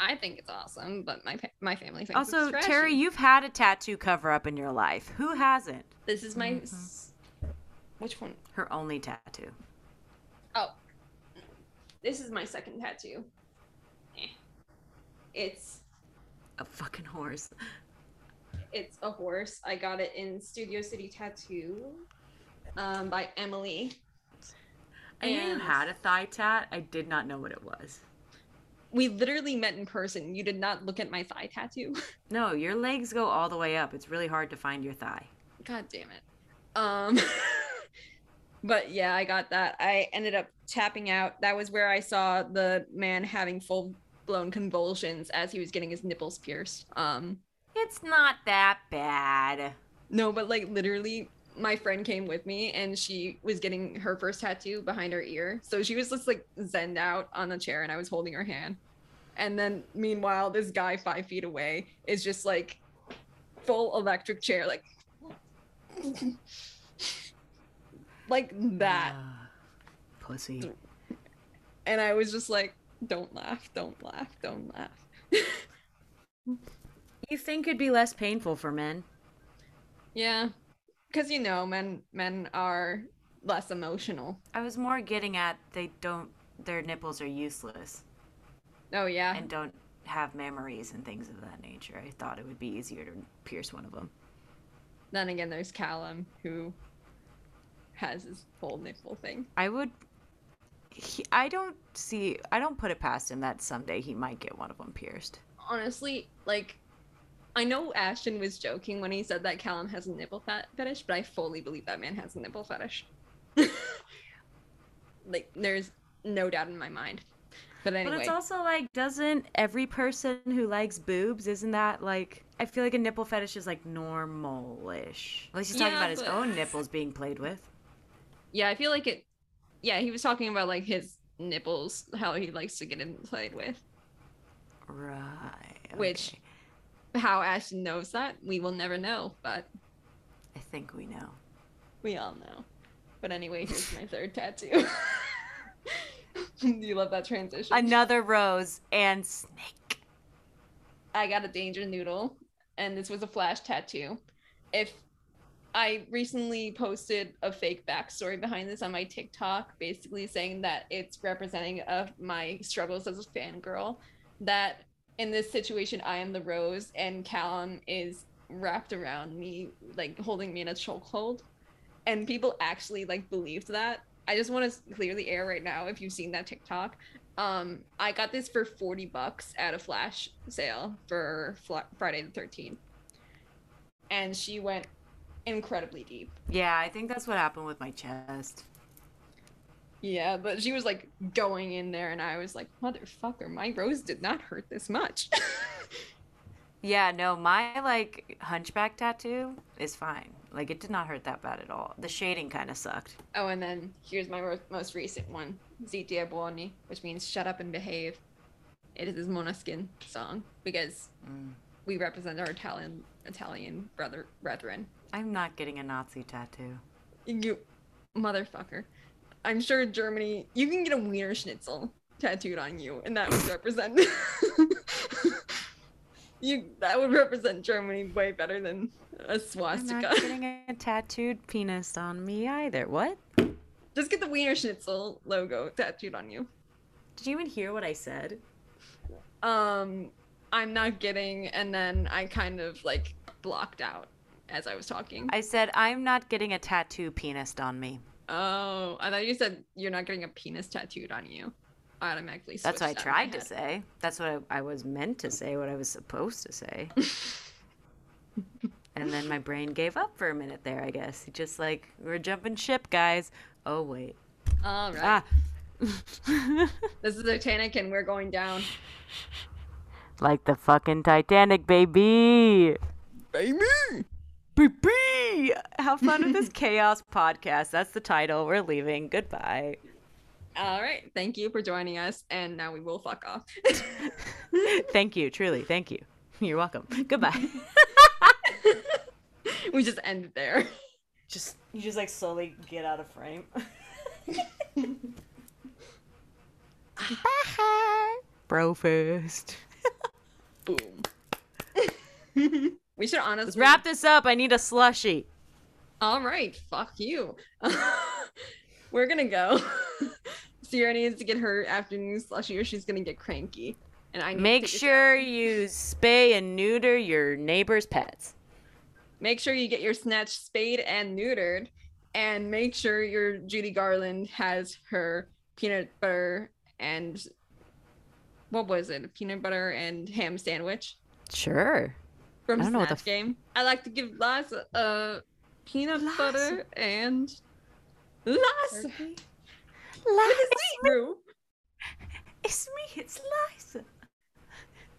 I think it's awesome, but my my family thinks Also. Terry, you've had a tattoo cover up in your life. Who hasn't? this is my. Mm-hmm. s- Which one? Her only tattoo. Oh, this is my second tattoo. Eh. It's A fucking horse. it's a horse. I got it in Studio City Tattoo um, by Emily. I knew you had a thigh tat. I did not know what it was. We literally met in person. You did not look at my thigh tattoo. No, your legs go all the way up. It's really hard to find your thigh. God damn it. Um but yeah, I got that. I ended up tapping out. That was where I saw the man having full blown convulsions as he was getting his nipples pierced. Um It's not that bad. no, but like literally my friend came with me and she was getting her first tattoo behind her ear. So she was just like zened out on the chair and I was holding her hand. And then meanwhile, this guy five feet away is just like full electric chair, like like that. Ah, pussy. And I was just like, don't laugh, don't laugh, don't laugh. You think it'd be less painful for men? yeah. Cause you know, men men are less emotional. I was more getting at they don't. Their nipples are useless Oh yeah. and don't have memories and things of that nature. I thought it would be easier to pierce one of them. then again there's Calum who has his whole nipple thing. I would. He, I don't see. I don't put it past him that someday he might get one of them pierced. Honestly, like I know Ashton was joking when he said that Calum has a nipple fetish, but I fully believe that man has a nipple fetish. like there's no doubt in my mind. But anyway. But it's also like, doesn't every person who likes boobs, isn't that like? I feel like a nipple fetish is like normal-ish. At least he's talking Yeah, about his but- own nipples being played with. Yeah, I feel like it. Yeah, he was talking about like his nipples, how he likes to get them played with. Right. Which- How Ashton knows that, we will never know, but I think we know. we all know. But anyway, here's my third tattoo. You love that transition? Another rose and snake. I got a danger noodle, and this was a flash tattoo. If I recently posted a fake backstory behind this on my TikTok, basically saying that it's representing of my struggles as a fangirl. That in this situation, I am the rose, and Calum is wrapped around me, like holding me in a chokehold. And people actually like believed that. I just want to clear the air right now if you've seen that TikTok. Um, I got this for 40 bucks at a flash sale for Fla- Friday the 13th. And she went incredibly deep. Yeah, I think that's what happened with my chest. Yeah, but she was like going in there, and I was like, motherfucker, my rose did not hurt this much. Yeah, no, my like hunchback tattoo is fine. Like it did not hurt that bad at all. The shading kind of sucked. oh, and then here's my most recent one Zitia Buoni, which means shut up and behave. It is his Måneskin song because Mm. we represent our Italian Italian brother brethren. I'm not getting a Nazi tattoo. You motherfucker. I'm sure Germany you can get a wiener schnitzel tattooed on you and that would represent you that would represent Germany way better than a swastika. I'm not getting a tattooed penis on me either. What? Just get the wiener schnitzel logo tattooed on you. Did you even hear what I said? Um I'm not getting and then I kind of like blocked out as I was talking. I said I'm not getting a tattoo penis on me. oh, I thought you said you're not getting a penis tattooed on you. I automatically That's what I switched that in my tried to say. That's what I, I was meant to say. What I was supposed to say. and then my brain gave up for a minute there. I guess just like we're jumping ship, guys. Oh wait. All right. Ah. This is the Titanic and we're going down. like the fucking Titanic, baby. Baby! Baby! Have fun with this chaos podcast. That's the title. We're leaving. Goodbye. All right. Thank you for joining us. And now we will fuck off. Thank you, truly. Thank you. You're welcome. Goodbye. we just end there. just you just like slowly get out of frame. Bro first. Boom. we should honestly Let's wrap this up. I need a slushy. All right. Fuck you. We're going to go. Sierra needs to get her afternoon slushy or she's gonna get cranky. And I Make sure you spay and neuter your neighbor's pets. make sure you get your snatch spayed and neutered, and make sure your Judy Garland has her peanut butter and what was it? Peanut butter and ham sandwich Sure. from I don't know what the Snatch Game. I like to give Liza uh peanut Liza. butter and Liza. Liza. It's me, it's Liza.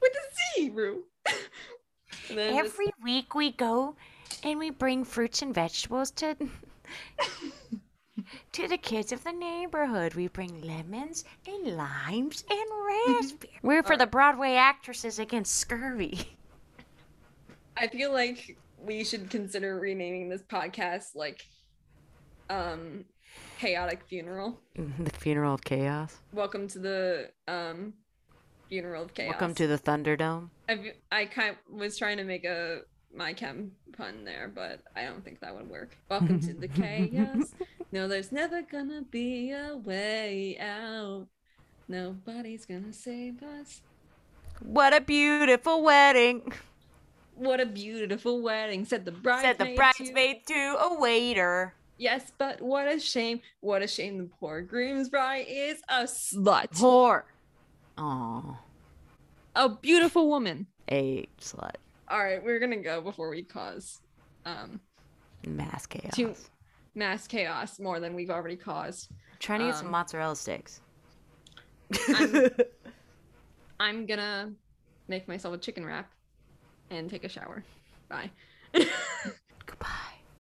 With the Z, Rue. And then just- Every week we go and we bring fruits and vegetables to to the kids of the neighborhood. We bring lemons and limes and raspberries. We're for the Broadway actresses against scurvy. I feel like we should consider renaming this podcast like um chaotic funeral. The funeral of chaos. Welcome to the um funeral of chaos. Welcome to the Thunderdome. I've, I kind of was trying to make a my chem pun there, but I don't think that would work. Welcome to the chaos. No, there's never gonna be a way out. Nobody's gonna save us. What a beautiful wedding, What a beautiful wedding, said the said bridesmaid. to- bridesmaid to a waiter. Yes, but what a shame. What a shame the poor groom's bride is a slut. Whore. Oh, A beautiful woman. a slut. All right, we're gonna go before we cause um Mass chaos. Too- mass chaos more than we've already caused. Trying to get some um, mozzarella sticks. I'm- I'm gonna make myself a chicken wrap and take a shower. Bye.